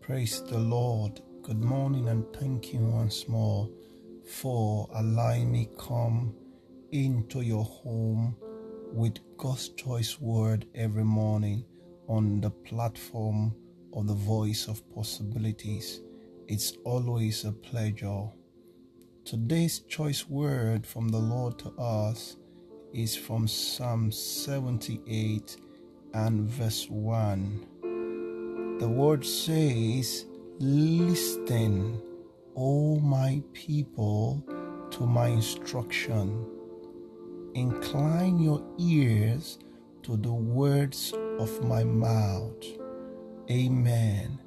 Praise the Lord. Good morning and thank you once more for allowing me come into your home with God's choice word every morning on the platform of the voice of possibilities. It's always a pleasure. Today's choice word from the Lord to us is from Psalm 78 and verse 1. The word says, Listen, O my people, to my instruction. Incline your ears to the words of my mouth. Amen.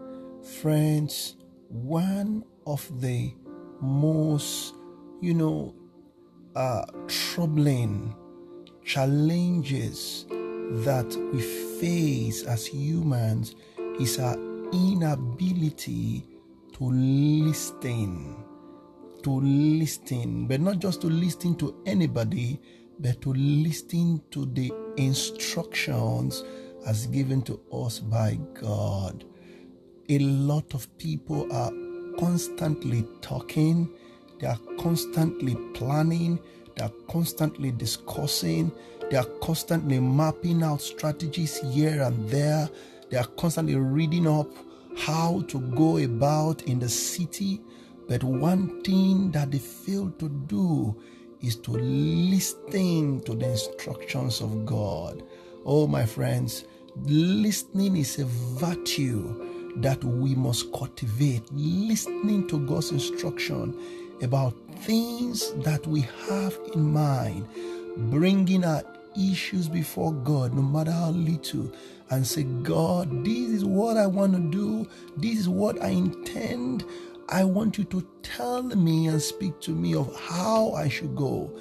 Friends, one of the most, you know, uh, troubling challenges that we face as humans is our inability to listen. To listen, but not just to listen to anybody, but to listen to the instructions as given to us by God. A lot of people are constantly talking, they are constantly planning, they are constantly discussing, they are constantly mapping out strategies here and there they are constantly reading up how to go about in the city. But one thing that they fail to do is to listen to the instructions of God. Oh, my friends, listening is a virtue that we must cultivate. Listening to God's instruction about things that we have in mind, bringing our issues before God, no matter how little, and say, God, this is what I want to do, this is what I intend. I want you to tell me and speak to me of how I should go.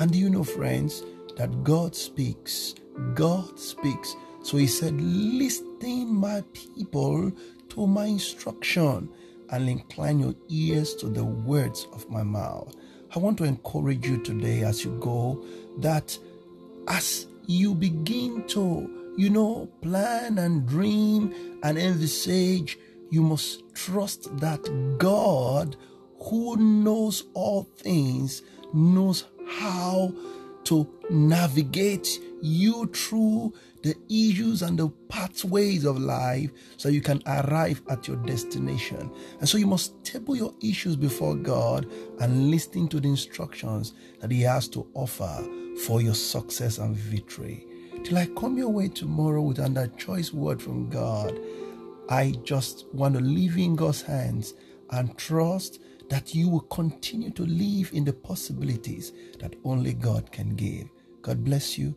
And do you know, friends, that God speaks? God speaks. So he said, Listen, my people, to my instruction and incline your ears to the words of my mouth. I want to encourage you today as you go that as you begin to, you know, plan and dream and envisage, you must trust that God, who knows all things, knows how to navigate you through the issues and the pathways of life so you can arrive at your destination. And so you must table your issues before God and listen to the instructions that He has to offer for your success and victory. Till I come your way tomorrow with another choice word from God, I just want to leave in God's hands and trust that you will continue to live in the possibilities that only God can give. God bless you,